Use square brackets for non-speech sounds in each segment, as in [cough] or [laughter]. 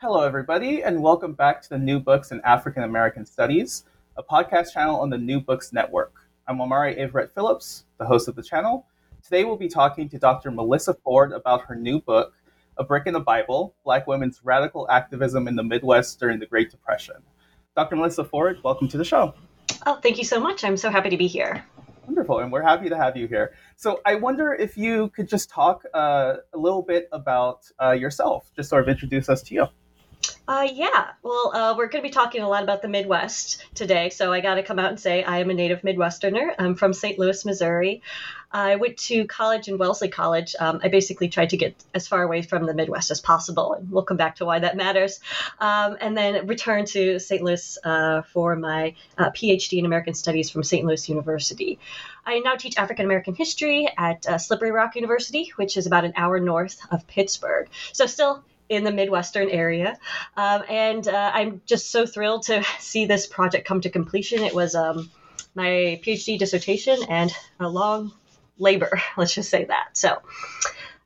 Hello, everybody, and welcome back to the New Books in African American Studies, a podcast channel on the New Books Network. I'm Omari Everett Phillips, the host of the channel. Today, we'll be talking to Dr. Melissa Ford about her new book, A Brick and a Bible Black Women's Radical Activism in the Midwest During the Great Depression. Dr. Melissa Ford, welcome to the show. Oh, thank you so much. I'm so happy to be here. Wonderful, and we're happy to have you here. So, I wonder if you could just talk uh, a little bit about uh, yourself, just sort of introduce us to you. Uh, yeah. Well, uh, we're going to be talking a lot about the Midwest today. So I got to come out and say I am a native Midwesterner. I'm from St. Louis, Missouri. I went to college in Wellesley College. Um, I basically tried to get as far away from the Midwest as possible, and we'll come back to why that matters. Um, and then returned to St. Louis uh, for my uh, PhD in American Studies from St. Louis University. I now teach African American history at uh, Slippery Rock University, which is about an hour north of Pittsburgh. So still in the Midwestern area. Um, and uh, I'm just so thrilled to [laughs] see this project come to completion. It was um, my PhD dissertation and a long labor, [laughs] let's just say that. So,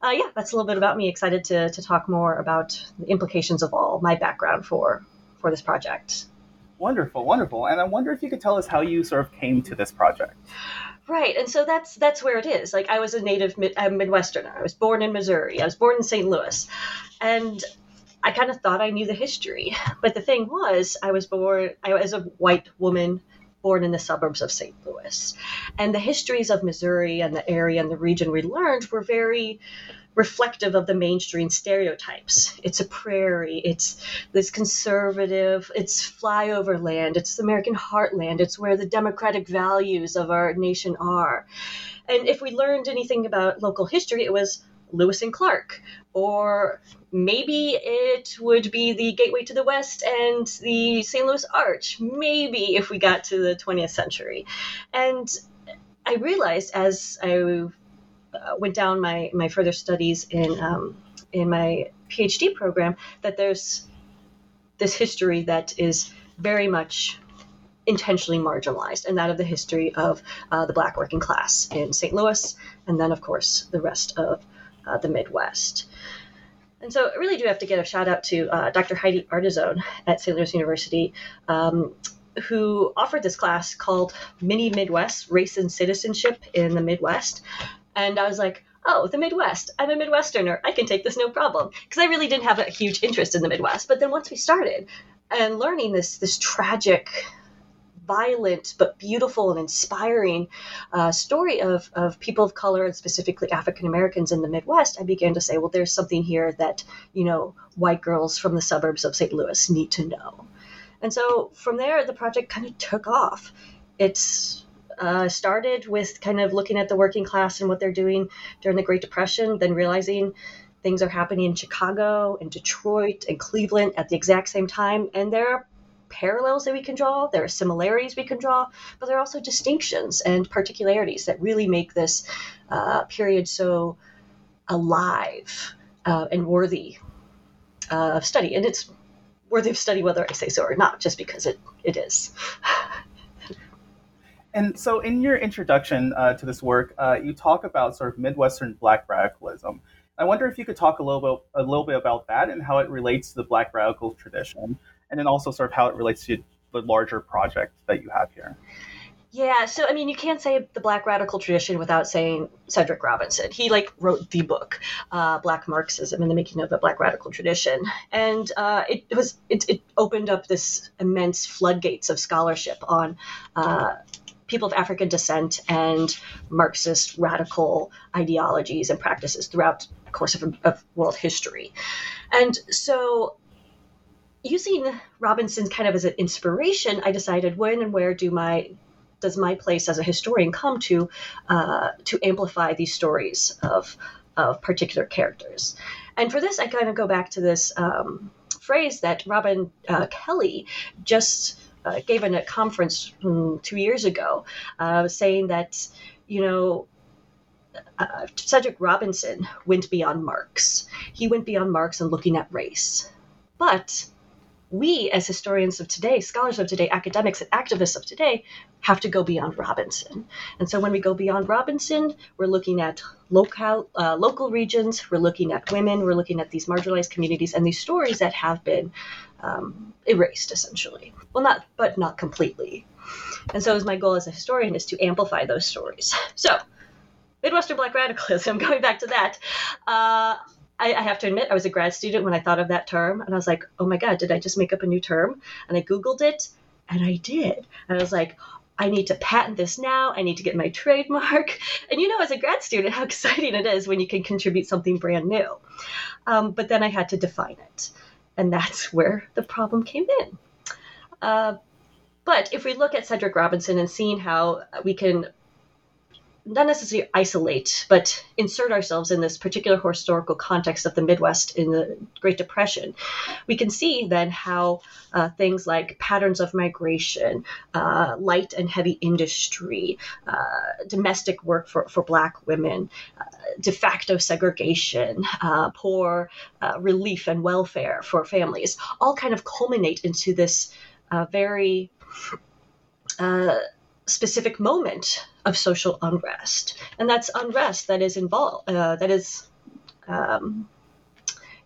uh, yeah, that's a little bit about me. Excited to, to talk more about the implications of all my background for, for this project. Wonderful, wonderful. And I wonder if you could tell us how you sort of came to this project. Right, and so that's that's where it is. Like I was a native mid, Midwesterner. I was born in Missouri. I was born in St. Louis, and I kind of thought I knew the history. But the thing was, I was born. I was a white woman born in the suburbs of St. Louis, and the histories of Missouri and the area and the region we learned were very reflective of the mainstream stereotypes. It's a prairie, it's this conservative, it's flyover land, it's the American heartland, it's where the democratic values of our nation are. And if we learned anything about local history, it was Lewis and Clark, or maybe it would be the Gateway to the West and the St. Louis Arch, maybe if we got to the 20th century. And I realized as I went down my my further studies in um, in my PhD program that there's this history that is very much intentionally marginalized, and that of the history of uh, the Black working class in St. Louis, and then of course the rest of uh, the Midwest. And so I really do have to get a shout out to uh, Dr. Heidi Ardizzone at St. Louis University. Um, who offered this class called Mini Midwest Race and Citizenship in the Midwest. And I was like, oh, the Midwest. I'm a Midwesterner. I can take this no problem. Because I really didn't have a huge interest in the Midwest. But then once we started and learning this this tragic, violent but beautiful and inspiring uh, story of, of people of color and specifically African Americans in the Midwest, I began to say, well, there's something here that, you know, white girls from the suburbs of St. Louis need to know. And so from there, the project kind of took off. It's uh, started with kind of looking at the working class and what they're doing during the Great Depression, then realizing things are happening in Chicago and Detroit and Cleveland at the exact same time. And there are parallels that we can draw, there are similarities we can draw, but there are also distinctions and particularities that really make this uh, period so alive uh, and worthy of study. And it's worthy of study whether I say so or not, just because it, it is. [laughs] And so, in your introduction uh, to this work, uh, you talk about sort of Midwestern Black radicalism. I wonder if you could talk a little bit a little bit about that and how it relates to the Black radical tradition, and then also sort of how it relates to the larger project that you have here. Yeah, so I mean, you can't say the Black radical tradition without saying Cedric Robinson. He like wrote the book, uh, Black Marxism and the Making of the Black Radical Tradition, and uh, it was it, it, opened up this immense floodgates of scholarship on. Uh, people of African descent and Marxist radical ideologies and practices throughout the course of, of world history. And so using Robinson kind of as an inspiration, I decided when and where do my does my place as a historian come to uh, to amplify these stories of of particular characters? And for this, I kind of go back to this um, phrase that Robin uh, Kelley just uh, gave in a conference um, two years ago, uh, saying that you know uh, Cedric Robinson went beyond Marx. He went beyond Marx and looking at race, but we as historians of today, scholars of today, academics and activists of today, have to go beyond Robinson. And so when we go beyond Robinson, we're looking at local uh, local regions, we're looking at women, we're looking at these marginalized communities and these stories that have been um, erased essentially. Well, not but not completely. And so, as my goal as a historian is to amplify those stories. [laughs] So, Midwestern Black radicalism. [laughs] Going back to that. Uh, I, I, have to admit, I was a grad student when I thought of that term, and I was like, oh my God, did I just make up a new term? And I Googled it, and I did. And I was like, I need to patent this now. I need to get my trademark. [laughs] And you know, as a grad student, how exciting it is when you can contribute something brand new. Um, but then I had to define it. And that's where the problem came in. Uh, but if we look at Cedric Robinson and seeing how we can not necessarily isolate, but insert ourselves in this particular historical context of the Midwest in the Great Depression, we can see then how uh, things like patterns of migration, uh, light and heavy industry, uh, domestic work for, for Black women, uh, de facto segregation, uh, poor uh, relief and welfare for families, all kind of culminate into this very specific moment of social unrest, and that's unrest that is involved uh, that is, um,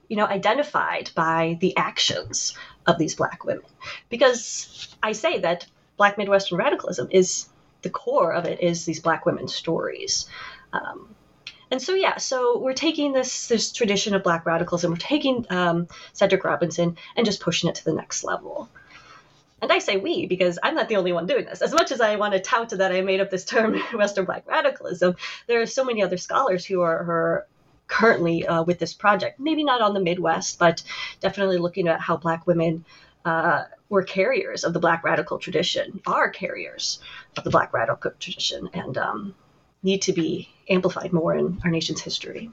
you know, identified by the actions of these black women. Because I say that Black Midwestern radicalism is the core of it is these black women's stories. Um, and so yeah, so we're taking this this tradition of black radicalism, we're taking um, Cedric Robinson and just pushing it to the next level. And I say we because I'm not the only one doing this. As much as I want to tout that I made up this term, [laughs] Western Black radicalism, there are so many other scholars who are, are currently uh, with this project. Maybe not on the Midwest, but definitely looking at how Black women uh, were carriers of the Black radical tradition, are carriers of the Black radical tradition, and um, need to be amplified more in our nation's history.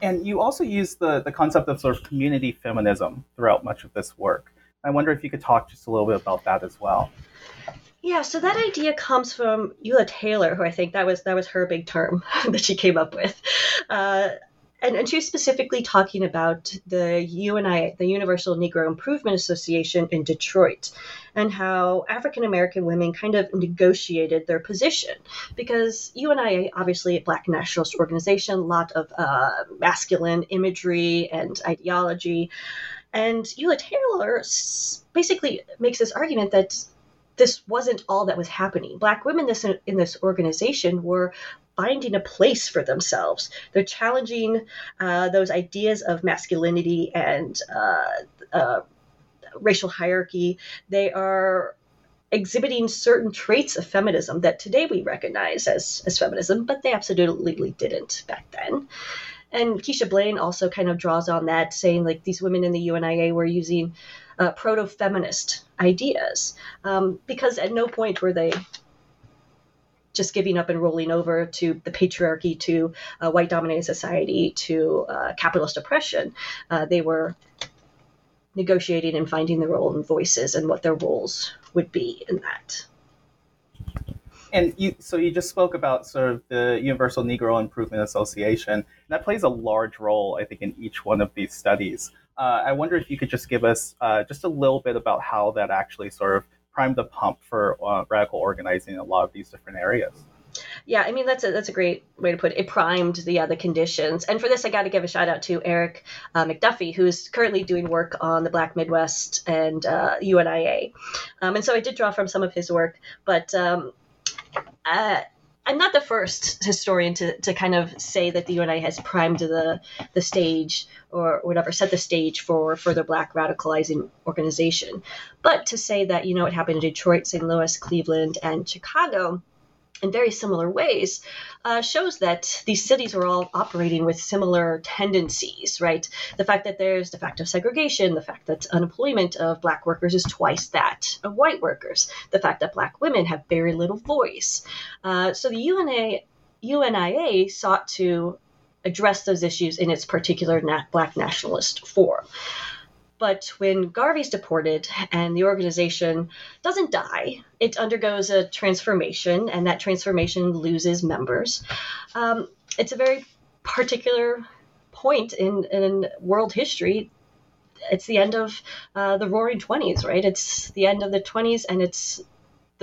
And you also use the, the concept of sort of community feminism throughout much of this work. I wonder if you could talk just a little bit about that as well. Yeah, so that idea comes from Ula Taylor, who I think that was that was her big term [laughs] that she came up with. Uh, and, and she was specifically talking about the UNI, the Universal Negro Improvement Association in Detroit, and how African American women kind of negotiated their position because UNI, obviously a Black nationalist organization, a lot of uh, masculine imagery and ideology, and Ula Taylor basically makes this argument that this wasn't all that was happening. Black women this, in this organization were finding a place for themselves. They're challenging uh, those ideas of masculinity and uh, uh, racial hierarchy. They are exhibiting certain traits of feminism that today we recognize as, as feminism, but they absolutely didn't back then. And Keisha Blain also kind of draws on that, saying like these women in the UNIA were using uh, proto feminist ideas um, because at no point were they just giving up and rolling over to the patriarchy, to uh, white dominated society, to uh, capitalist oppression. Uh, they were negotiating and finding their own voices and what their roles would be in that and you so you just spoke about sort of the Universal Negro Improvement Association. And that plays a large role, I think, in each one of these studies. Uh, I wonder if you could just give us uh, just a little bit about how that actually sort of primed the pump for uh, radical organizing in a lot of these different areas. Yeah, I mean that's a that's a great way to put it. It primed the uh, the conditions, and for this, I got to give a shout out to Erik uh, McDuffie, who's currently doing work on the Black Midwest and uh, UNIA, um, and so I did draw from some of his work, but. Um, uh, I'm not the first historian to, to kind of say that the UNI has primed the the stage or whatever, set the stage for further black radicalizing organization. But to say that, you know, it happened in Detroit, St. Louis, Cleveland, and Chicago, in very similar ways uh, shows that these cities are all operating with similar tendencies, right? The fact that there's de facto segregation, the fact that unemployment of black workers is twice that of white workers, the fact that black women have very little voice. Uh, so the UNA, UNIA sought to address those issues in its particular na- black nationalist form. But when Garvey's deported and the organization doesn't die, it undergoes a transformation, and that transformation loses members. Um, it's a very particular point in, in world history. It's the end of uh, the Roaring Twenties, right? It's the end of the twenties, and it's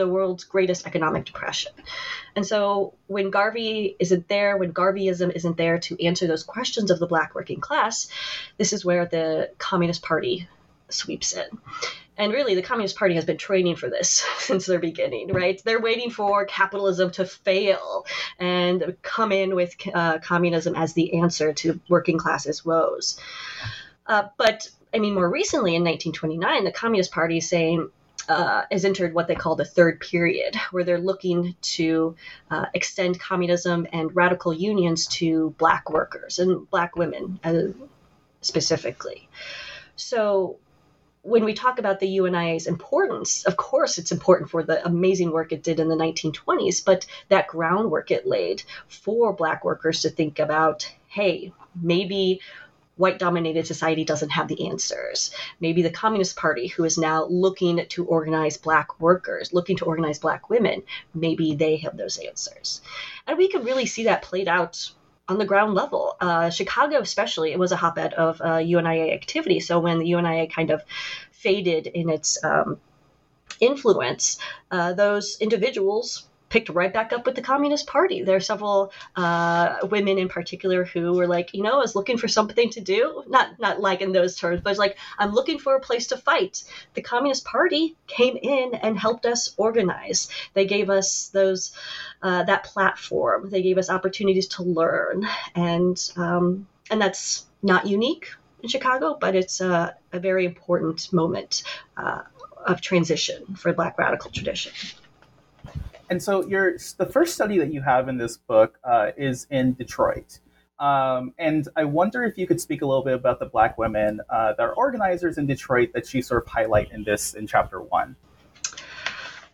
the world's greatest economic depression. And so when Garvey isn't there, when Garveyism isn't there to answer those questions of the black working class, this is where the Communist Party sweeps in. And really, the Communist Party has been training for this [laughs] since their beginning, right? They're waiting for capitalism to fail and come in with uh, communism as the answer to working classes' woes. Uh, but I mean, more recently in 1929, the Communist Party is saying, uh, has entered what they call the third period, where they're looking to uh, extend communism and radical unions to black workers and black women uh, specifically. So when we talk about the UNIA's importance, of course, it's important for the amazing work it did in the 1920s, but that groundwork it laid for Black workers to think about hey, maybe white dominated society doesn't have the answers. Maybe the Communist Party, who is now looking to organize black workers, looking to organize black women, maybe they have those answers. And we could really see that played out on the ground level. Uh, Chicago, especially, it was a hotbed of uh, UNIA activity. So when the UNIA kind of faded in its um, influence, uh, those individuals picked right back up with the Communist Party. There are several uh, women in particular who were like, you know, I was looking for something to do. Not not like in those terms, but like I'm looking for a place to fight. The Communist Party came in and helped us organize. They gave us those uh, that platform. They gave us opportunities to learn, and um, and that's not unique in Chicago, but it's a, a very important moment uh, of transition for Black radical tradition. And so your the first study that you have in this book uh, is in Detroit. Um, and I wonder if you could speak a little bit about the black women uh, that are organizers in Detroit that you sort of highlight in this in chapter one.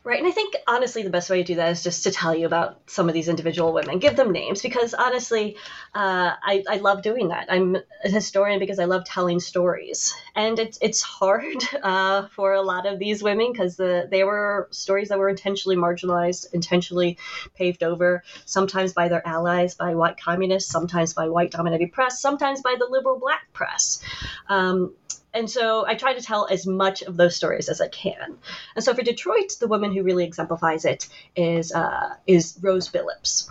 Right. And I think honestly, the best way to do that is just to tell you about some of these individual women, give them names, because honestly, uh, I, I love doing that. I'm a historian because I love telling stories. And it's, it's hard [laughs] uh, for a lot of these women because the, they were stories that were intentionally marginalized, intentionally paved over, sometimes by their allies, by white communists, sometimes by white dominated press, sometimes by the liberal black press. Um, and so I try to tell as much of those stories as I can. And so for Detroit, the woman who really exemplifies it is uh, is Rose Billups.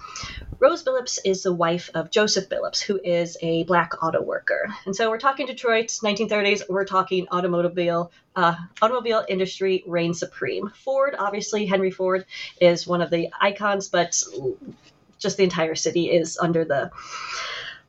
Rose Billups is the wife of Joseph Billups, who is a black auto worker. And so we're talking Detroit, 1930s. We're talking automobile uh, automobile industry reigns supreme. Ford, obviously, Henry Ford is one of the icons, but just the entire city is under the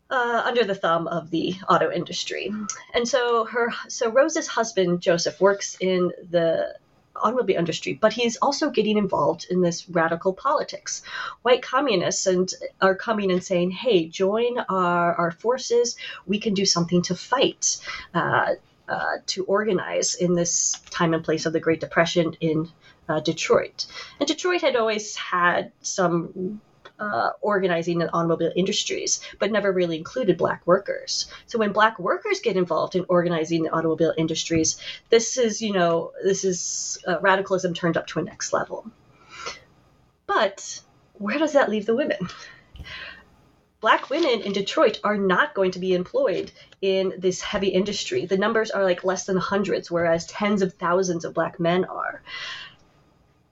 uh, under the thumb of the auto industry. And so her so Rose's husband Joseph works in the automobile industry, but he's also getting involved in this radical politics. White communists and are coming and saying, "Hey, join our, our forces. We can do something to fight." Uh, uh, to organize in this time and place of the Great Depression in uh, Detroit. And Detroit had always had some uh, organizing in automobile industries, but never really included black workers. So when black workers get involved in organizing the automobile industries, this is, you know, this is uh, radicalism turned up to a next level. But where does that leave the women? Black women in Detroit are not going to be employed in this heavy industry. The numbers are like less than hundreds, whereas tens of thousands of black men are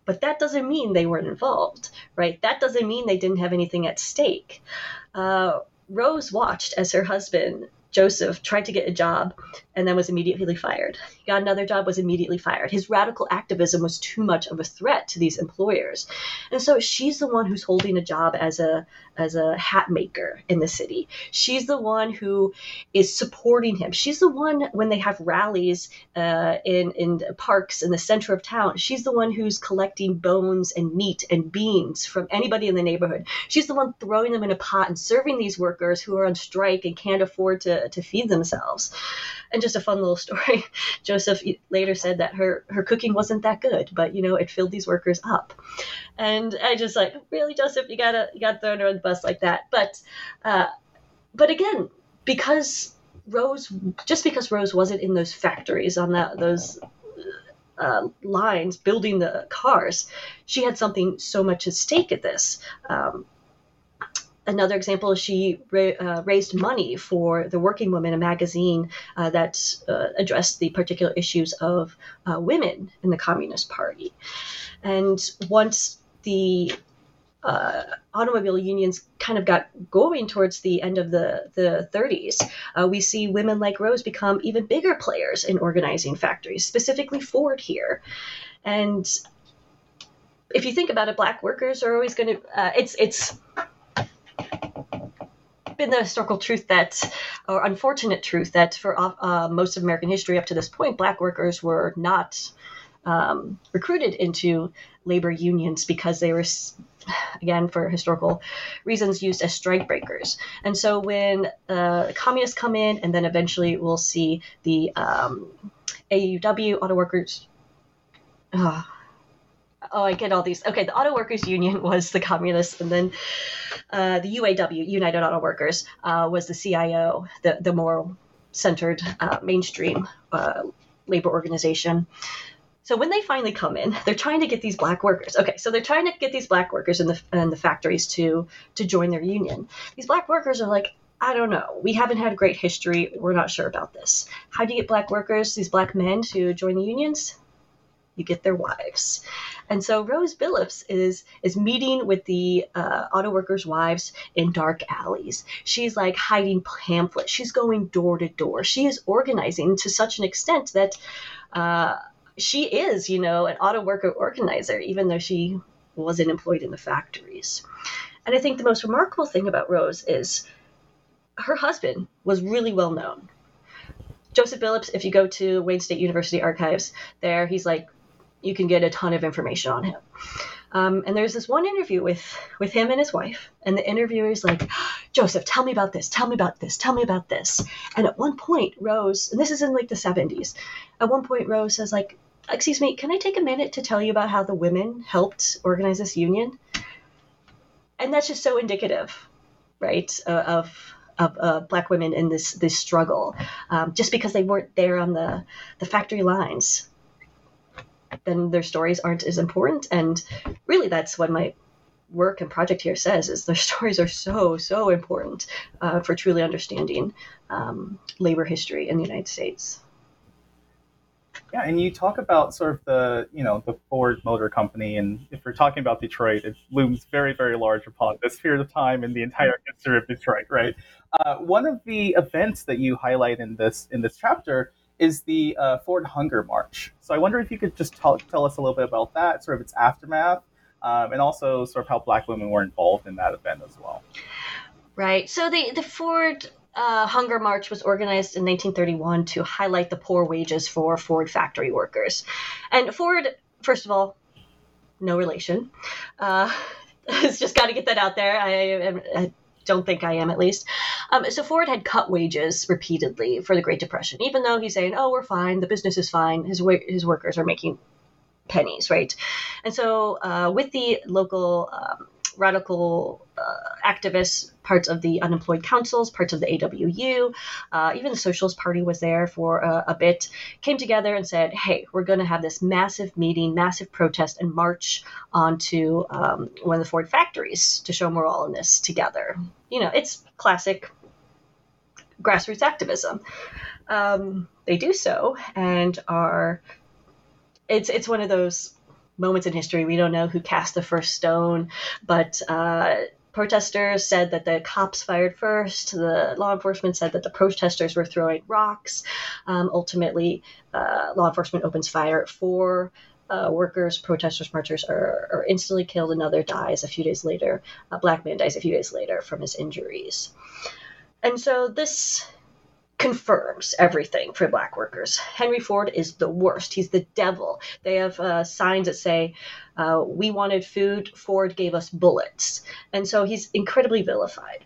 but that doesn't mean they weren't involved, right? That doesn't mean they didn't have anything at stake. Uh, Rose watched as her husband Joseph tried to get a job and then was immediately fired. He got another job, was immediately fired. His radical activism was too much of a threat to these employers. And so she's the one who's holding a job as a as a hat maker in the city. She's the one who is supporting him. She's the one when they have rallies uh, in in parks in the center of town. She's the one who's collecting bones and meat and beans from anybody in the neighborhood. She's the one throwing them in a pot and serving these workers who are on strike and can't afford to to feed themselves. And just a fun little story. [laughs] Joseph later said that her her cooking wasn't that good, but you know it filled these workers up. And I just like really, Joseph, you gotta you gotta throw her on the bus like that. But uh, but again, because Rose, just because Rose wasn't in those factories on that those uh, lines building the cars, she had something so much at stake at this. Um, another example she ra- uh, raised money for the Working Woman, a magazine uh, that uh, addressed the particular issues of uh, women in the Communist Party. And once the uh, automobile unions kind of got going towards the end of the, the 30s, uh, we see women like Rose become even bigger players in organizing factories, specifically Ford here. And if you think about it, black workers are always going to, it's, it's, been the historical truth that, or unfortunate truth that for uh, most of American history up to this point, black workers were not um, recruited into labor unions because they were again for historical reasons used as strike breakers. And so when uh, communists come in and then eventually we'll see the um, auw auto workers uh, oh i get all these okay the auto workers union [laughs] was the communists and then uh, the uaw united auto workers uh, was the cio the, the more centered uh, mainstream uh, labor organization so when they finally come in, they're trying to get these black workers. Okay, so they're trying to get these black workers in the in the factories to to join their union. These black workers are like, I don't know. We haven't had great history. We're not sure about this. How do you get black workers, these black men, to join the unions? You get their wives. And so Rose Billups is is meeting with the uh, auto workers' wives in dark alleys. She's like hiding pamphlets. She's going door to door. She is organizing to such an extent that. Uh, she is, you know, an auto worker organizer, even though she wasn't employed in the factories. And I think the most remarkable thing about Rose is her husband was really well known. Joseph Billups, if you go to Wayne State University archives, there he's like, you can get a ton of information on him. Um, and there's this one interview with with him and his wife, and the interviewer is like, [gasps] Joseph, tell me about this, tell me about this, tell me about this. And at one point, Rose, and this is in like the 70s, at one point Rose says like, excuse me, can I take a minute to tell you about how the women helped organize this union? And that's just so indicative, right, uh, of of uh, black women in this this struggle. Um, just because they weren't there on the the factory lines, then their stories aren't as important. And really, that's what my work and project here says is their [laughs] stories are so so important uh, for truly understanding um, labor history in the United States. Yeah, and you talk about sort of the, you know, the Ford Motor Company, and if we're talking about Detroit, it looms very, very large upon this period of time in the entire history of Detroit, right? Uh, one of the events that you highlight in this in this chapter is the uh, Ford Hunger March. So I wonder if you could just tell, tell us a little bit about that, sort of its aftermath, um, and also sort of how Black women were involved in that event as well. Right. So the the Ford uh, Hunger March was organized in 1931 to highlight the poor wages for Ford factory workers. And Ford, first of all, no relation. Uh, [laughs] it's just got to get that out there. I, I, don't think I am, at least. Um, so Ford had cut wages repeatedly for the Great Depression, even though he's saying, "Oh, we're fine. The business is fine. His his workers are making pennies, right?" And so, uh, with the local um, radical uh, activists, parts of the unemployed councils, parts of the AWU, uh, even the Socialist Party was there for a, a bit, came together and said, hey, we're going to have this massive meeting, massive protest, and march onto um, one of the Ford factories to show we're all in this together. You know, it's classic grassroots activism. Um, they do so and are, it's, it's one of those moments in history. We don't know who cast the first stone, but uh, protesters said that the cops fired first. The law enforcement said that the protesters were throwing rocks. Um, ultimately, uh, law enforcement opens fire for uh, workers, protesters, marchers are, are, instantly killed. Another dies a few days later. A black man dies a few days later from his injuries. And so this confirms everything for black workers. Henry Ford is the worst. He's the devil. They have uh, signs that say, uh, We wanted food, Ford gave us bullets. And so he's incredibly vilified.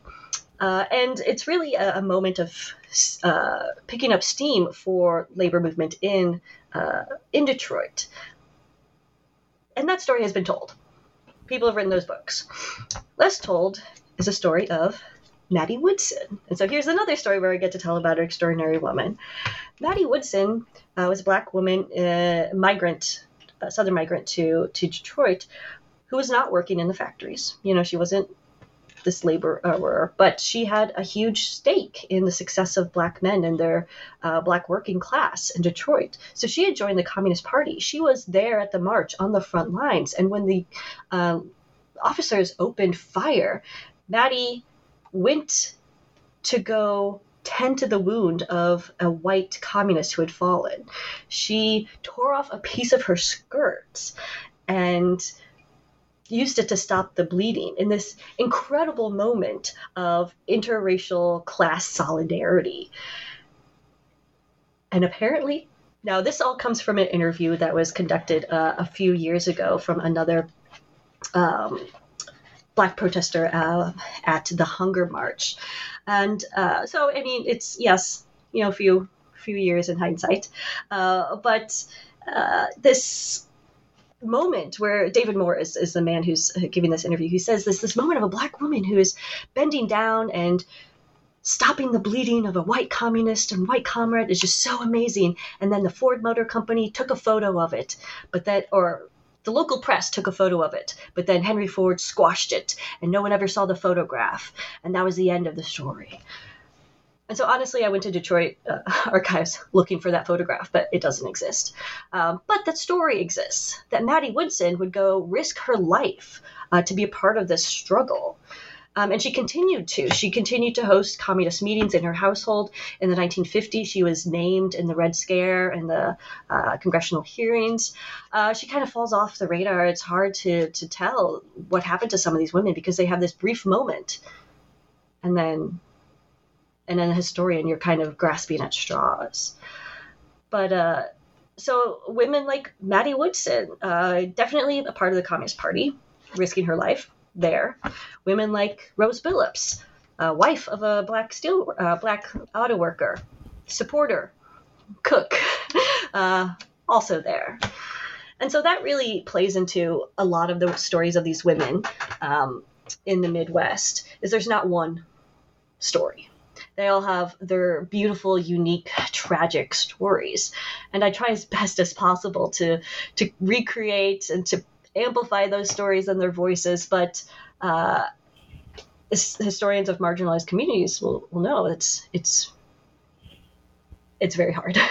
Uh, and it's really a, a moment of uh, picking up steam for labor movement in uh, in Detroit. And that story has been told. People have written those books. Less told is a story of Mattie Woodson. And so here's another story where I get to tell about an extraordinary woman. Mattie Woodson uh, was a black woman, uh, migrant, a southern migrant to, to Detroit, who was not working in the factories. You know, she wasn't this laborer, but she had a huge stake in the success of black men and their uh, black working class in Detroit. So she had joined the Communist Party. She was there at the march on the front lines. And when the uh, officers opened fire, Mattie went to go tend to the wound of a white communist who had fallen. She tore off a piece of her skirt and used it to stop the bleeding in this incredible moment of interracial class solidarity. And apparently, now this all comes from an interview that was conducted uh, a few years ago from another um, black protester uh, at the Hunger March, and uh, so I mean it's yes, you know, a few few years in hindsight, uh, but uh, this moment where David Moore is, is the man who's giving this interview. He says this this moment of a black woman who is bending down and stopping the bleeding of a white communist and white comrade is just so amazing. And then the Ford Motor Company took a photo of it, but that or the local press took a photo of it, but then Henry Ford squashed it, and no one ever saw the photograph. And that was the end of the story. And so, honestly, I went to Detroit uh, [laughs] archives looking for that photograph, but it doesn't exist. Um, but that story exists that Mattie Woodson would go risk her life uh, to be a part of this struggle. Um, and she continued to. She continued to host communist meetings in her household. In the 1950s, she was named in the Red Scare and the uh, congressional hearings. Uh, she kind of falls off the radar. It's hard to, to tell what happened to some of these women because they have this brief moment and then and then a historian you're kind of grasping at straws but uh, so women like mattie woodson uh, definitely a part of the communist party risking her life there. Women like Rose Billups, wife of a black steel uh, black auto worker, supporter, cook, [laughs] uh, also there. And so that really plays into a lot of the stories of these women um, in the Midwest. Is there's not one story. They all have their beautiful, unique, tragic stories, and I try as best as possible to to recreate and to amplify those stories and their voices, but uh, historians of marginalized communities will, will know it's it's it's very hard. [laughs]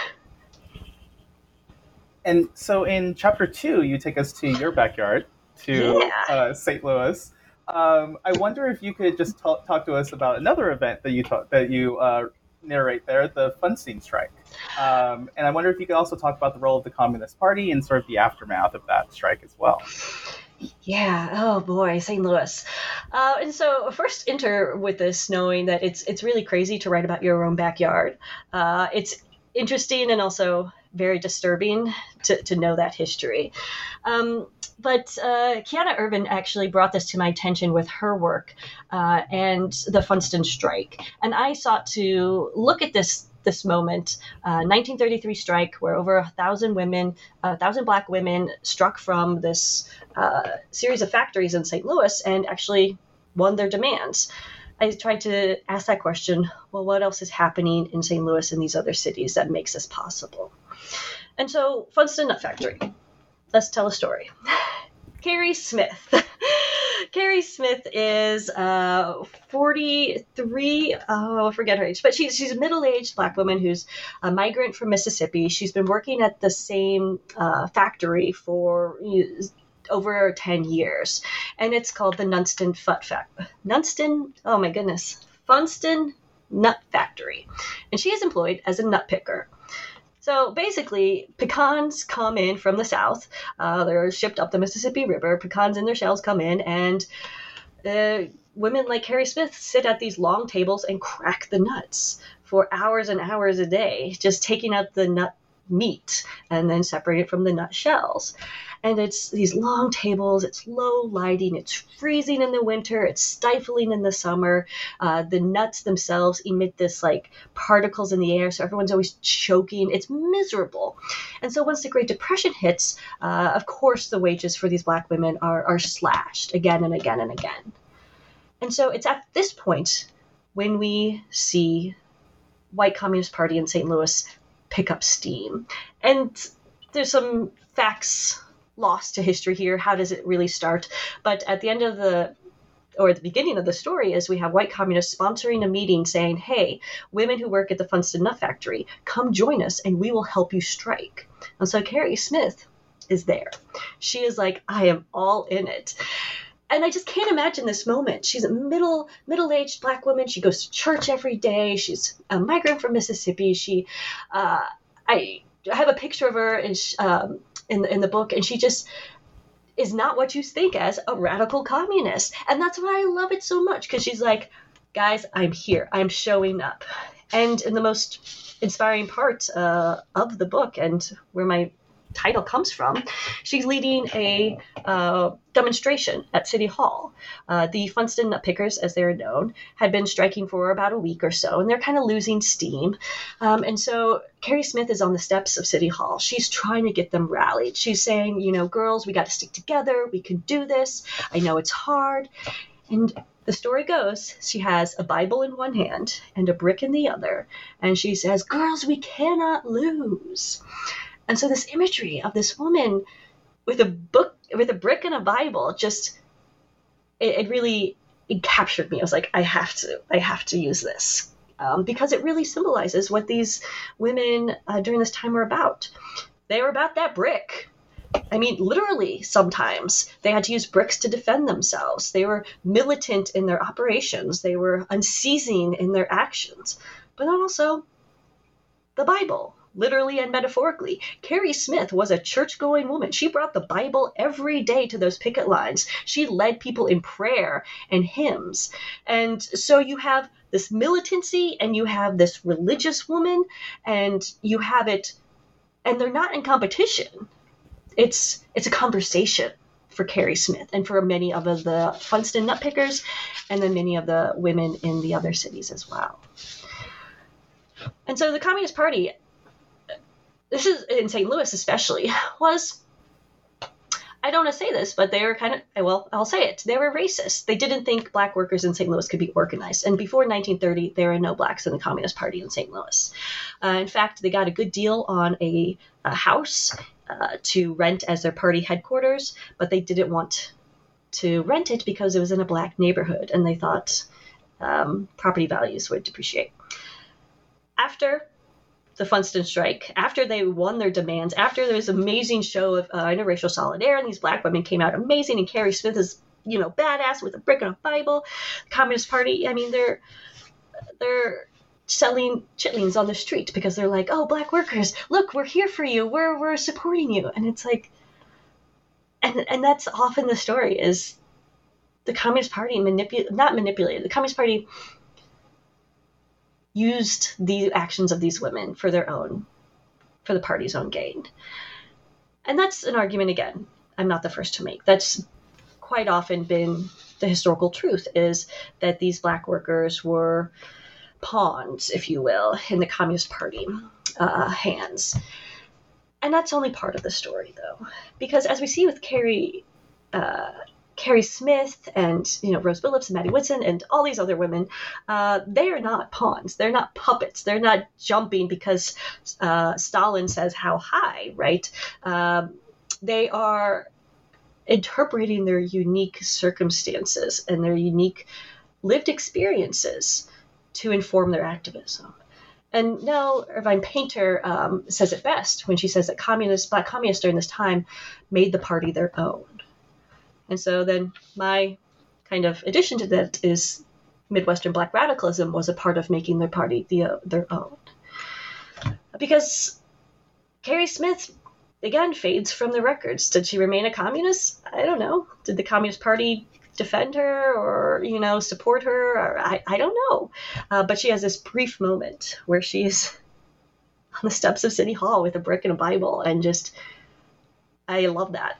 And so, in chapter two, you take us to your backyard, to yeah. uh, St. Louis. Um, I wonder if you could just talk, talk to us about another event that you talk, that you uh, narrate there, the Funston strike. Um, and I wonder if you could also talk about the role of the Communist Party and sort of the aftermath of that strike as well. Yeah. Oh boy, St. Louis. Uh, and so first enter with this knowing that it's it's really crazy to write about your own backyard. Uh, it's interesting and also very disturbing to, to know that history. Um, but uh, Keona Ervin actually brought this to my attention with her work uh, and the Funston strike. And I sought to look at this this moment, uh, 1933 strike, where over a thousand women, a thousand black women struck from this uh, series of factories in St. Louis and actually won their demands. I tried to ask that question well, what else is happening in St. Louis and these other cities that makes this possible? And so, Funston Nut Factory. Let's tell a story. [sighs] Carrie Smith. [laughs] Carrie Smith is uh, 43. Oh, I forget her age, but she's she's a middle aged black woman who's a migrant from Mississippi. She's been working at the same uh, factory for over 10 years, and it's called the Nunston Fut Factory. Nunston, oh my goodness, Funston Nut Factory, and she is employed as a nut picker. So basically, pecans come in from the south. Uh, they're shipped up the Mississippi River. Pecans in their shells come in, and uh, women like Carrie Smith sit at these long tables and crack the nuts for hours and hours a day, just taking out the nut meat and then separate it from the nut shells and it's these long tables. It's low lighting. It's freezing in the winter. It's stifling in the summer. Uh, the nuts themselves emit this like particles in the air, so everyone's always choking. It's miserable. And so once the Great Depression hits, uh, of course the wages for these black women are are slashed again and again and again. And so it's at this point when we see white communist party in st louis pick up steam and there's some facts lost to history here. How does it really start? But at the end of the or the beginning of the story is we have white communists sponsoring a meeting saying, hey, women who work at the Funston Nut Factory, come join us and we will help you strike. And so Carrie Smith is there. She is like, I am all in it. And I just can't imagine this moment. She's a middle middle-aged black woman. She goes to church every day. She's a migrant from Mississippi. She, uh, I, I have a picture of her, and um, in in the book, and she just is not what you think as a radical communist. And that's why I love it so much because she's like, guys, I'm here, I'm showing up. And in the most inspiring part uh, of the book, and where my title comes from, she's leading a uh, demonstration at City Hall. Uh, the Funston Pickers, as they're known, had been striking for about a week or so, and they're kind of losing steam. Um, and so Carrie Smith is on the steps of City Hall. She's trying to get them rallied. She's saying, you know, girls, we got to stick together. We can do this. I know it's hard. And the story goes she has a Bible in one hand and a brick in the other, and she says, Girls, we cannot lose. And so this imagery of this woman with a book, with a brick and a Bible, just it, it really it captured me. I was like, I have to, I have to use this. Um, because it really symbolizes what these women uh, during this time were about. They were about that brick. I mean, literally, sometimes they had to use bricks to defend themselves. They were militant in their operations, they were unceasing in their actions, but also the Bible literally and metaphorically. Carrie Smith was a church going woman. She brought the Bible every day to those picket lines. She led people in prayer and hymns. And so you have this militancy and you have this religious woman and you have it and they're not in competition. It's it's a conversation for Carrie Smith and for many of the Funston nutpickers and then many of the women in the other cities as well. And so the Communist Party this is in St. Louis especially, [laughs] was I don't want to say this, but they were kind of, well, I'll say it. They were racist. They didn't think black workers in St. Louis could be organized. And before 1930, there were no blacks in the Communist Party in St. Louis. Uh, in fact, they got a good deal on a, a house uh, to rent as their party headquarters, but they didn't want to rent it because it was in a black neighborhood and they thought um, property values would depreciate. After the Funston strike, after they won their demands, after there was amazing show of uh, interracial solidarity, and these black women came out amazing, and Carrie Smith is, you know, badass with a brick and a Bible. The Communist Party, I mean, they're they're selling chitlins on the street because they're like, oh, black workers, look, we're here for you, we're we're supporting you, and it's like, and and that's often the story is the Communist Party manipulate, not manipulated, the Communist Party used the actions of these women for their own, for the party's own gain. And that's an argument, again, I'm not the first to make. That's quite often been the historical truth is that these black workers were pawns, if you will, in the Communist Party uh, hands. And that's only part of the story, though, because as we see with Carrie uh, Carrie Smith and you know Rose Billups and Mattie Woodson and all these other women, uh, they are not pawns. They're not puppets. They're not jumping because uh, Stalin says how high, right? Um, they are interpreting their unique circumstances and their unique lived experiences to inform their activism. And Nell Irvin Painter um, says it best when she says that communists, black communists during this time, made the party their own. And so then my kind of addition to that is Midwestern black radicalism was a part of making their party the, uh, their own. Because Carrie Smith again fades from the records. Did she remain a communist? I don't know. Did the Communist Party defend her or you know support her or I, I don't know uh, but she has this brief moment where she's [laughs] on the steps of city hall with a brick and a bible and just i love that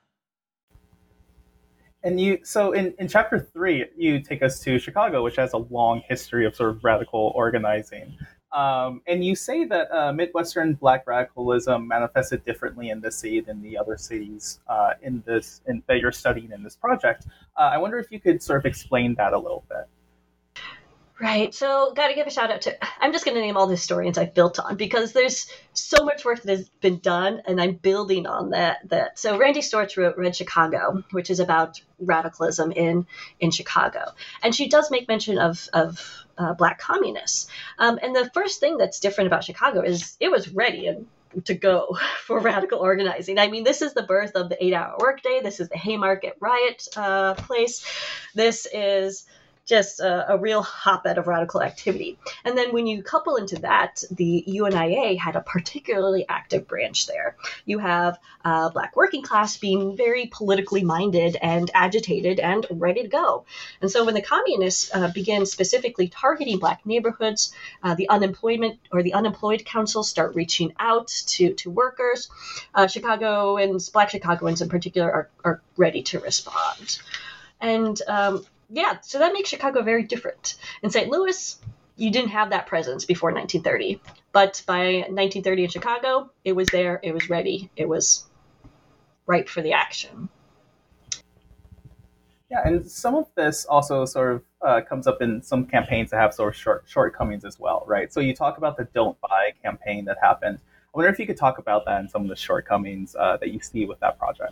And you so in, in chapter 3 you take us to Chicago which has a long history of sort of radical organizing. Um, and you say that uh, Midwestern Black radicalism manifested differently in this city than the other cities uh, in this in, that you're studying in this project. Uh, I wonder if you could sort of explain that a little bit. Right. So, got to give a shout out to. I'm just going to name all the historians I've built on because there's so much work that has been done, and I'm building on that. That so Randi Storch wrote Red Chicago, which is about radicalism in in Chicago, and she does make mention of of uh, black communists. Um, and the first thing that's different about Chicago is it was ready and to go [laughs] for radical organizing. I mean, this is the birth of the eight-hour workday. This is the Haymarket riot uh, place. This is just a, a, real hotbed of radical activity. And then when you couple into that, the UNIA had a particularly active branch there. You have uh, black working class being very politically minded and agitated and ready to go. And so when the communists uh, specifically targeting black neighborhoods, uh, the unemployment or the unemployed councils start reaching out to, to workers. Uh, Chicagoans, black Chicagoans in particular, are, are ready to respond. And um, yeah, so that makes Chicago very different. In St. Louis, you didn't have that presence before 1930. But by 1930 in Chicago, it was there, it was ready, it was ripe for the action. Yeah, and some of this also sort of uh, comes up in some campaigns that have sort of short, shortcomings as well, right? So you talk about the Don't Buy campaign that happened I wonder if you could talk about that and some of the shortcomings uh, that you see with that project.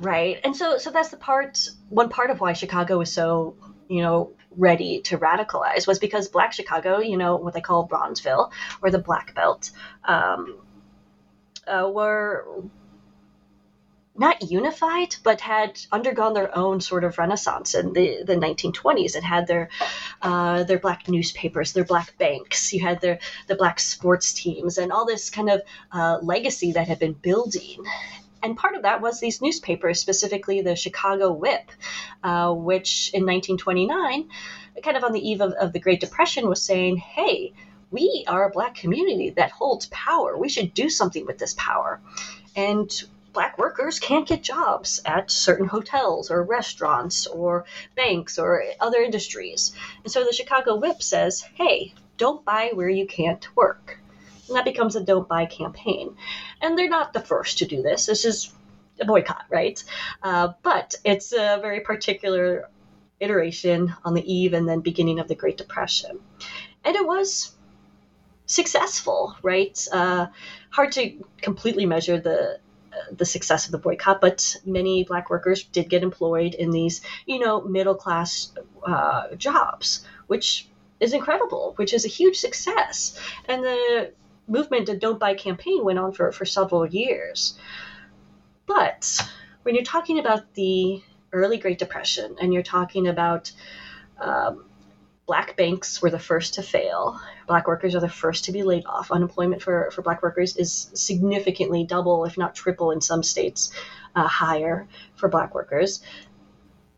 Right, and so so that's the part. One part of why Chicago was so you know ready to radicalize was because Black Chicago, you know what they call Bronzeville or the Black Belt, um, uh, were not unified, but had undergone their own sort of renaissance in the, the 1920s and had their uh, their black newspapers, their black banks. You had their the black sports teams and all this kind of uh, legacy that had been building. And part of that was these newspapers, specifically the Chicago Whip, uh, which in 1929, kind of on the eve of, of the Great Depression, was saying, hey, we are a black community that holds power. We should do something with this power. And black workers can't get jobs at certain hotels or restaurants or banks or other industries. And so the Chicago Whip says, hey, don't buy where you can't work. And that becomes a don't buy campaign. And they're not the first to do this. This is a boycott, right? Uh, but it's a very particular iteration on the eve and then beginning of the Great Depression. And it was successful, right? Uh, hard to completely measure the the success of the boycott, but many black workers did get employed in these, you know, middle class uh, jobs, which is incredible, which is a huge success. And the movement, the Don't Buy campaign, went on for, for several years. But when you're talking about the early Great Depression and you're talking about um, black banks were the first to fail. Black workers are the first to be laid off. Unemployment for, for black workers is significantly double, if not triple, in some states, uh, higher for black workers.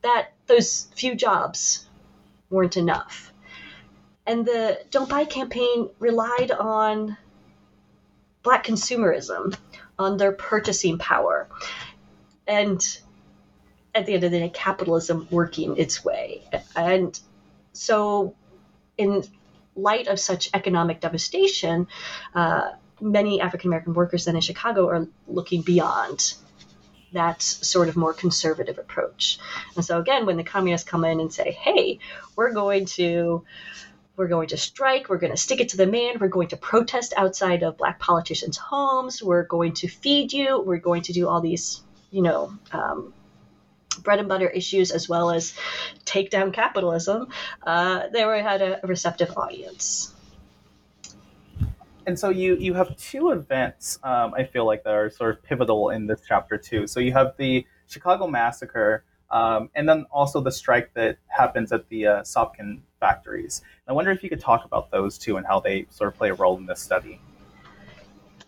That those few jobs weren't enough. And the Don't Buy campaign relied on black consumerism, on their purchasing power and at the end of the day, capitalism working its way. And so, in light of such economic devastation, uh, many African American workers then in Chicago are looking beyond that sort of more conservative approach. And so again, when the communists come in and say, "Hey, we're going to we're going to strike, we're going to stick it to the man, we're going to protest outside of black politicians' homes, we're going to feed you, we're going to do all these, you know, um, bread and butter issues as well as take down capitalism, uh, they were, had a receptive audience. And so you you have two events um, I feel like that are sort of pivotal in this chapter too. So you have the Chicago massacre, um, and then also the strike that happens at the uh, Sopkin factories. I wonder if you could talk about those two and how they sort of play a role in this study.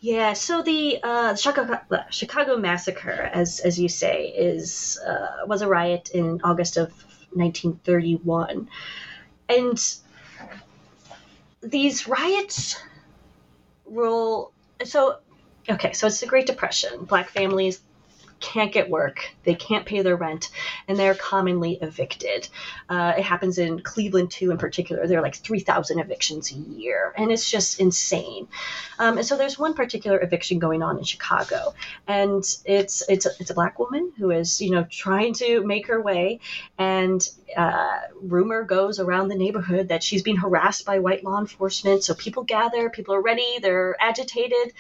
Yeah, so the uh, Chicago, Chicago massacre, as as you say, is uh, was a riot in August of 1931, and these riots will so okay so it's the great depression. Black families can't get work, they can't pay their rent, and they're commonly evicted. Uh, it happens in Cleveland too, in particular. There are like 3,000 evictions a year, and it's just insane. Um, and so there's one particular eviction going on in Chicago, and it's it's a, it's a black woman who is you know trying to make her way, and uh, rumor goes around the neighborhood that she's being harassed by white law enforcement. So people gather, people are ready, they're agitated.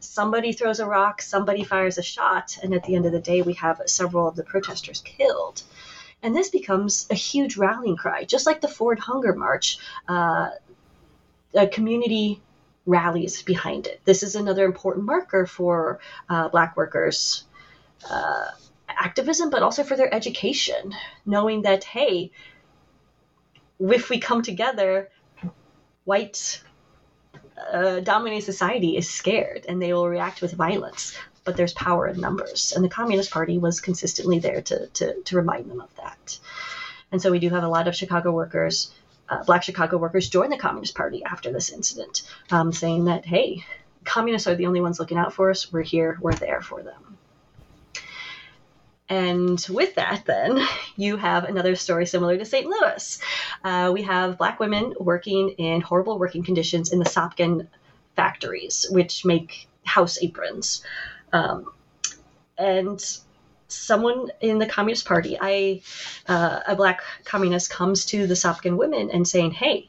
Somebody throws a rock, somebody fires a shot, and at the end of the day, we have several of the protesters killed. And this becomes a huge rallying cry, just like the Ford Hunger March. Uh, a community rallies behind it. This is another important marker for uh, Black workers. Uh, activism, but also for their education, knowing that, hey, if we come together, white uh, dominated society is scared and they will react with violence. But there's power in numbers. And the Communist Party was consistently there to, to, to remind them of that. And so we do have a lot of Chicago workers, uh, black Chicago workers, join the Communist Party after this incident, um, saying that, hey, communists are the only ones looking out for us. We're here, we're there for them. And with that, then, [laughs] you have another story similar to St. Louis. Uh, we have black women working in horrible working conditions in the Sopkin factories, which make house aprons. Um, and someone in the Communist Party, I, uh, a black communist, comes to the Sopkin women and saying, hey,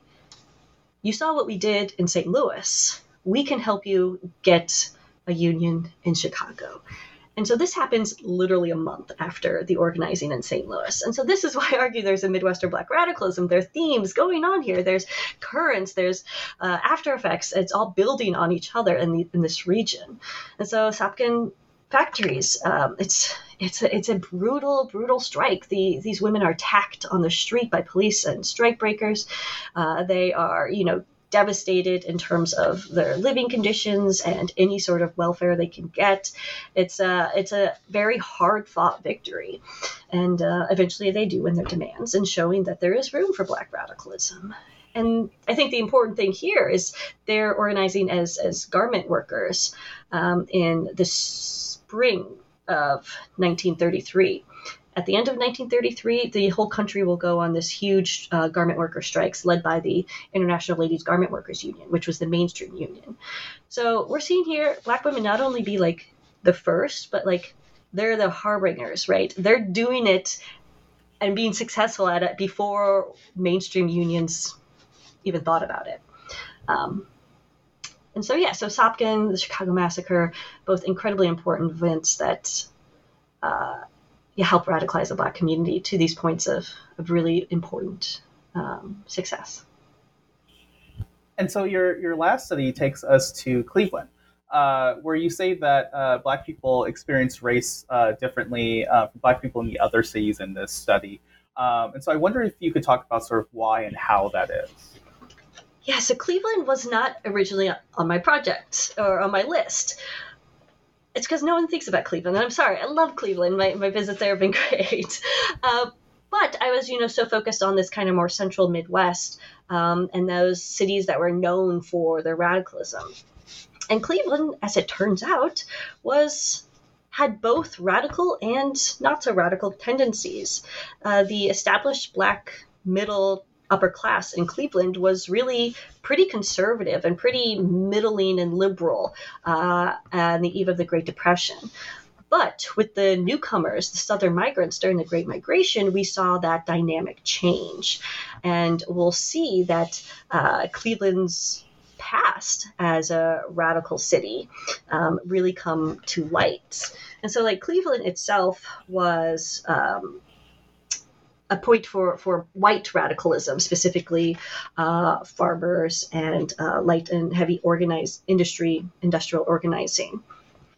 you saw what we did in St. Louis. We can help you get a union in Chicago. And so this happens literally a month after the organizing in St. Louis. And so this is why I argue there's a Midwestern Black radicalism. There are themes going on here. There's currents. There's uh, after effects. It's all building on each other in, the, in this region. And so Sopkin factories, um, it's it's a, it's a brutal, brutal strike. The, these women are attacked on the street by police and strike breakers. Uh, they are, you know, devastated in terms of their living conditions and any sort of welfare they can get. It's a it's a very hard fought victory, and uh, eventually they do win their demands and showing that there is room for Black radicalism. And I think the important thing here is they're organizing as as garment workers um, in the spring of 1933 at the end of 1933, the whole country will go on this huge uh, garment worker strikes led by the International Ladies Garment Workers Union, which was the mainstream union. So we're seeing here black women not only be like the first, but like they're the harbingers, right? They're doing it and being successful at it before mainstream unions even thought about it. Um, and so, yeah, so Sopkin, the Chicago Massacre, both incredibly important events that uh, you help radicalize the black community to these points of, of really important um, success. And so your your last study takes us to Cleveland, uh, where you say that uh, black people experience race uh, differently uh, from black people in the other cities in this study. Um, and so I wonder if you could talk about sort of why and how that is. Yeah, so Cleveland was not originally on my project or on my list it's because no one thinks about Cleveland. And I'm sorry, I love Cleveland. My, my visits there have been [laughs] great. Uh, but I was, you know, so focused on this kind of more central Midwest um, and those cities that were known for their radicalism. And Cleveland, as it turns out, was had both radical and not so radical tendencies. Uh, the established black middle upper class in Cleveland was really pretty conservative and pretty middling and liberal uh, on the eve of the Great Depression. But with the newcomers, the Southern migrants during the Great Migration, we saw that dynamic change. And we'll see that uh, Cleveland's past as a radical city um, really come to light. And so, like, Cleveland itself was. Um, a point for, for white radicalism, specifically uh, farmers and uh, light and heavy organized industry, industrial organizing.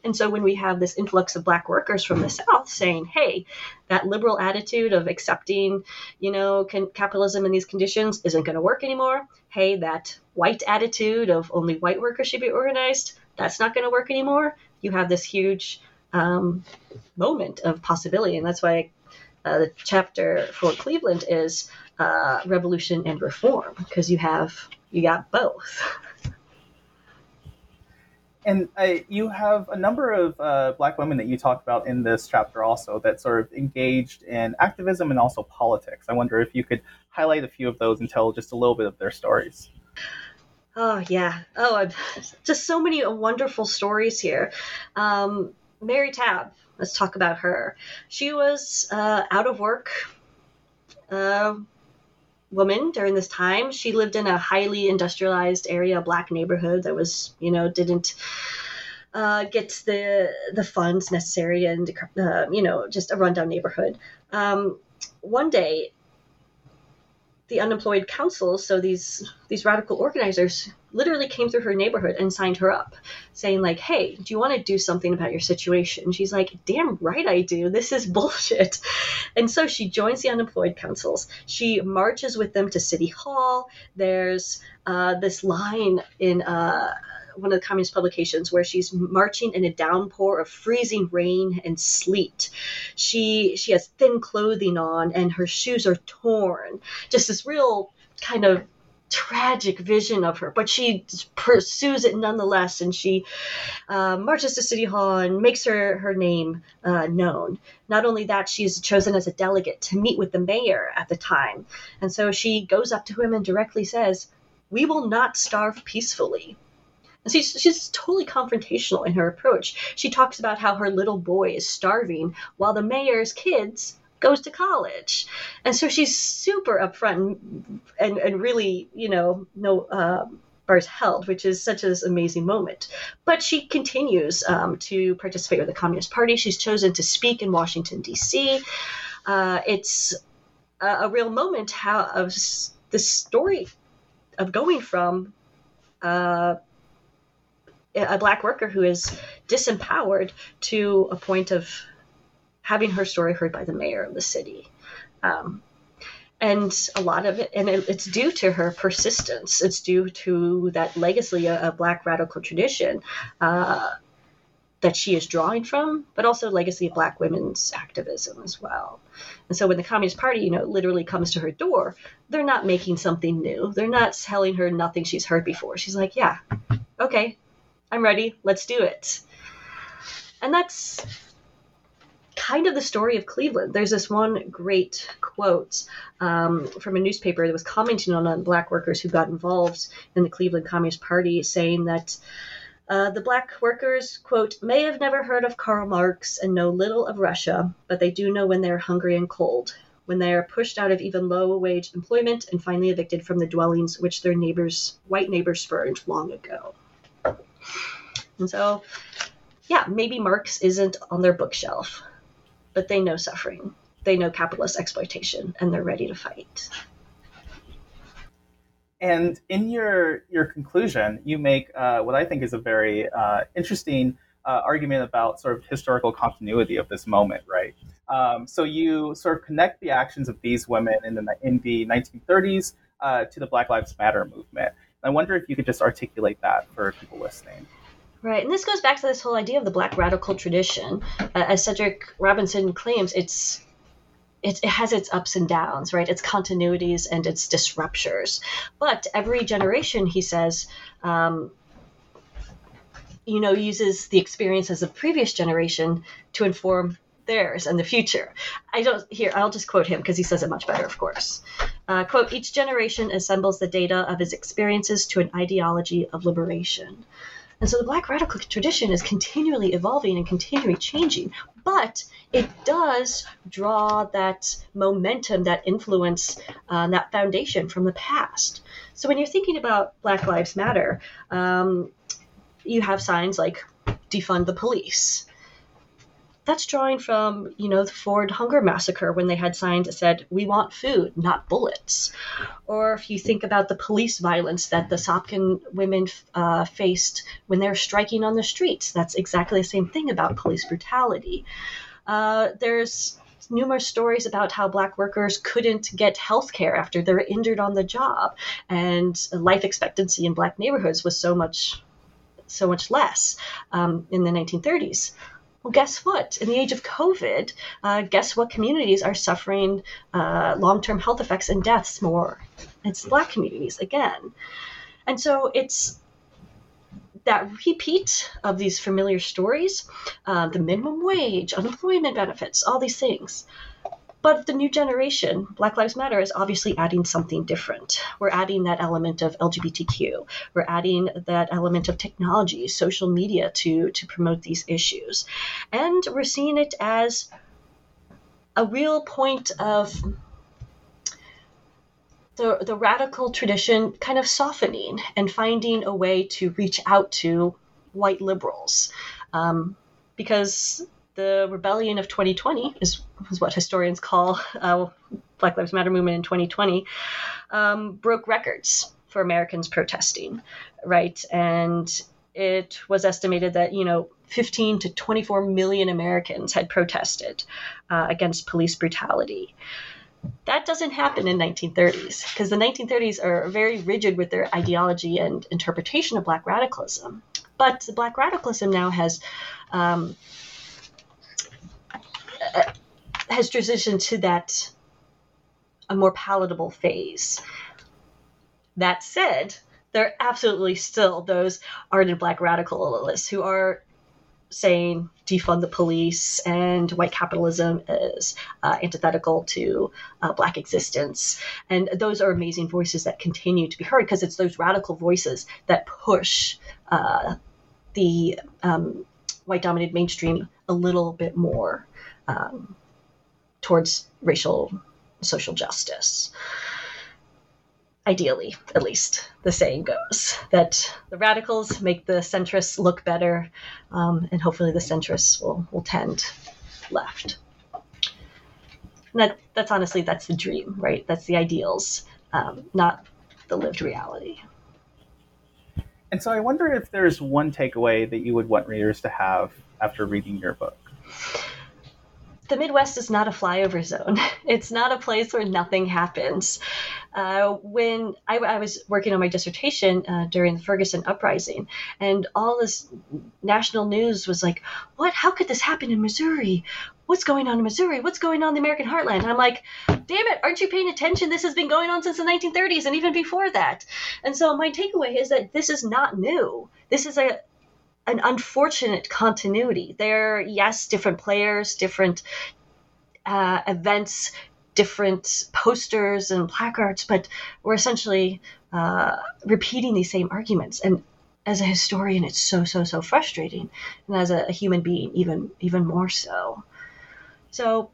And so when we have this influx of black workers from the South saying, hey, that liberal attitude of accepting, you know, can, capitalism in these conditions isn't going to work anymore. Hey, that white attitude of only white workers should be organized, that's not going to work anymore. You have this huge um, moment of possibility. And that's why uh, the chapter for Cleveland is uh, revolution and reform, because you have, you got both. and uh, you have a number of uh, black women that you talk about in this chapter also that sort of engaged in activism and also politics. I wonder if you could highlight a few of those and tell just a little bit of their stories. Oh yeah. Oh, I've, just so many wonderful stories here. Um, Mary Tabb. Let's talk about her. She was uh, out of work. Uh, woman during this time. She lived in a highly industrialized area, black neighborhood that was, you know, didn't uh, get the the funds necessary and uh, you know just a rundown neighborhood. Um, one day, the unemployed council, so these these radical organizers, literally came through her neighborhood and signed her up, saying like, "Hey, do you want to do something about your situation?" and She's like, "Damn right I do. This is [laughs] bullshit." And so she joins the unemployed councils. She marches with them to city hall. There's uh, this line in. Uh, one of the communist publications where she's marching in a downpour of freezing rain and sleet. She she has thin clothing on and her shoes are torn. Just this real kind of tragic vision of her, but she pursues it nonetheless, and she uh, marches to City Hall and makes her her name uh, known. Not only that, she's chosen as a delegate to meet with the mayor at the time, and so she goes up to him and directly says, "We will not starve peacefully." And she's, she's totally confrontational in her approach. She talks about how her little boy is starving while the mayor's kids goes to college. And so she's super upfront and, and really, you know, no um, bars held, which is such an amazing moment. But she continues um, to participate with the Communist Party. She's chosen to speak in Washington, D.C. Uh, it's a, a, real moment how of the story of going from uh, a black worker who is disempowered to a point of having her story heard by the mayor of the city. Um, and a lot of it, and it, it's due to her persistence. It's due to that legacy of, Black radical tradition uh, that she is drawing from, but also legacy of Black women's activism as well. And so when the Communist Party, you know, literally comes to her door, they're not making something new. They're not telling her nothing she's heard before. She's like, yeah, okay, I'm ready. Let's do it. And that's kind of the story of Cleveland. There's this one great quote um, from a newspaper that was commenting on, on black workers who got involved in the Cleveland Communist Party, saying that uh, the black workers, quote, may have never heard of Karl Marx and know little of Russia, but they do know when they're hungry and cold, when they are pushed out of even low wage employment and finally evicted from the dwellings which their neighbors, white neighbors, spurned long ago. And so, yeah, maybe Marx isn't on their bookshelf, but they know suffering. They know capitalist exploitation, and they're ready to fight. And in your your conclusion, you make uh, what I think is a very uh, interesting uh, argument about sort of historical continuity of this moment, right? Um, so you sort of connect the actions of these women in the in the 1930s uh, to the Black Lives Matter movement. I wonder if you could just articulate that for people listening. Right, and this goes back to this whole idea of the Black radical tradition. Uh, as Cedric Robinson claims, it's it, it, has its ups and downs, right? Its continuities and its disruptors. But every generation, he says, um, you know, uses the experiences of previous generation to inform theirs and the future. I don't here. I'll just quote him because he says it much better, of course. Uh, quote: Each generation assembles the data of his experiences to an ideology of liberation. And so the Black radical tradition is continually evolving and continually changing, but it does draw that momentum, that influence, uh, that foundation from the past. So when you're thinking about Black Lives Matter, um, you have signs like defund the police. That's drawing from, you know, the Ford hunger massacre when they had signs that said, we want food, not bullets. Or if you think about the police violence that the Sopkin women uh, faced when they're striking on the streets, that's exactly the same thing about police brutality. Uh, there's numerous stories about how black workers couldn't get health care after they're injured on the job and life expectancy in black neighborhoods was so much so much less um, in the 1930s well, guess what? In the age of COVID, uh, guess what communities are suffering uh, long term health effects and deaths more? It's Black communities again. And so it's that repeat of these familiar stories uh, the minimum wage, unemployment benefits, all these things. But the new generation, Black Lives Matter, is obviously adding something different. We're adding that element of LGBTQ. We're adding that element of technology, social media to, to promote these issues. And we're seeing it as a real point of the, the radical tradition kind of softening and finding a way to reach out to white liberals. Um, because the rebellion of 2020 is, is what historians call uh, Black Lives Matter movement in 2020, um, broke records for Americans protesting, right? And it was estimated that, you know, 15 to 24 million Americans had protested uh, against police brutality. That doesn't happen in 1930s because the 1930s are very rigid with their ideology and interpretation of black radicalism. But the black radicalism now has um, has transitioned to that a more palatable phase. That said, there are absolutely still those ardent black radicalists who are saying defund the police and white capitalism is uh, antithetical to uh, black existence. And those are amazing voices that continue to be heard because it's those radical voices that push uh, the um, white dominated mainstream a little bit more um, towards racial social justice. Ideally, at least, the saying goes that the radicals make the centrists look better, um, and hopefully the centrists will, will tend left. That, that's honestly, that's the dream, right? That's the ideals, um, not the lived reality. And so I wonder if there's one takeaway that you would want readers to have after reading your book the Midwest is not a flyover zone. [laughs] It's not a place where nothing happens. Uh, when I, I, was working on my dissertation uh, during the Ferguson uprising, and all this national news was like, "What? How could this happen in Missouri? What's going on in Missouri? What's going on in the American heartland?" And I'm like, "Damn it! Aren't you paying attention? This has been going on since the 1930s and even before that." And so my takeaway is that this is not new. This is a an unfortunate continuity. There, are, yes, different players, different uh, events, different posters and placards, but we're essentially uh, repeating these same arguments. And as a historian, it's so so so frustrating, and as a, a human being, even even more so. So,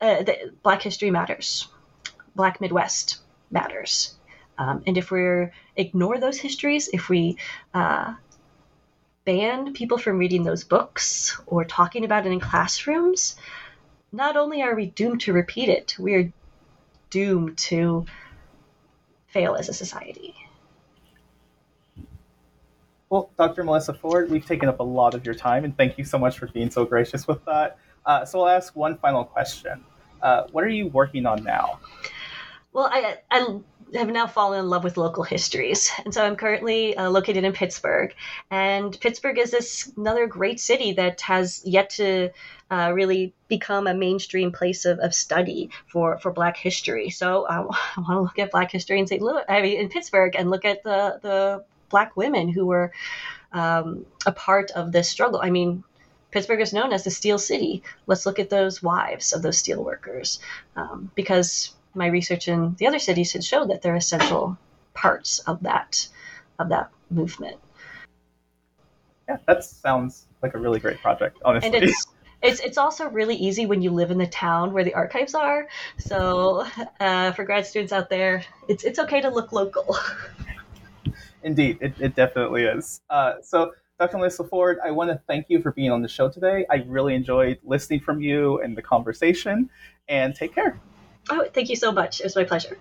uh, the, Black history matters. Black Midwest matters. Um, and if we ignore those histories, if we uh, ban people from reading those books or talking about it in classrooms, not only are we doomed to repeat it, we are doomed to fail as a society. Well, Dr. Melissa Ford, we've taken up a lot of your time, and thank you so much for being so gracious with that. Uh, so I'll ask one final question. Uh, what are you working on now? Well, I, I have now fallen in love with local histories. And so I'm currently uh, located in Pittsburgh. And Pittsburgh is this another great city that has yet to uh, really become a mainstream place of, of study for, for Black history. So [laughs] I, I want to look at Black history in St. Louis, I mean, in Pittsburgh, and look at the, the Black women who were um, a part of this struggle. I mean, Pittsburgh is known as the Steel City. Let's look at those wives of those steel workers, um, because my research in the other cities had showed that they're essential parts of that of that movement. Yeah, that sounds like a really great project, honestly. And it's it's it's also really easy when you live in the town where the archives are. So uh, for grad students out there, it's it's okay to look local. [laughs] Indeed, it, it definitely is. Uh, so Dr. Melissa Ford, I want to thank you for being on the show today. I really enjoyed listening from you and the conversation, and take care. Oh, thank you so much. It was my pleasure.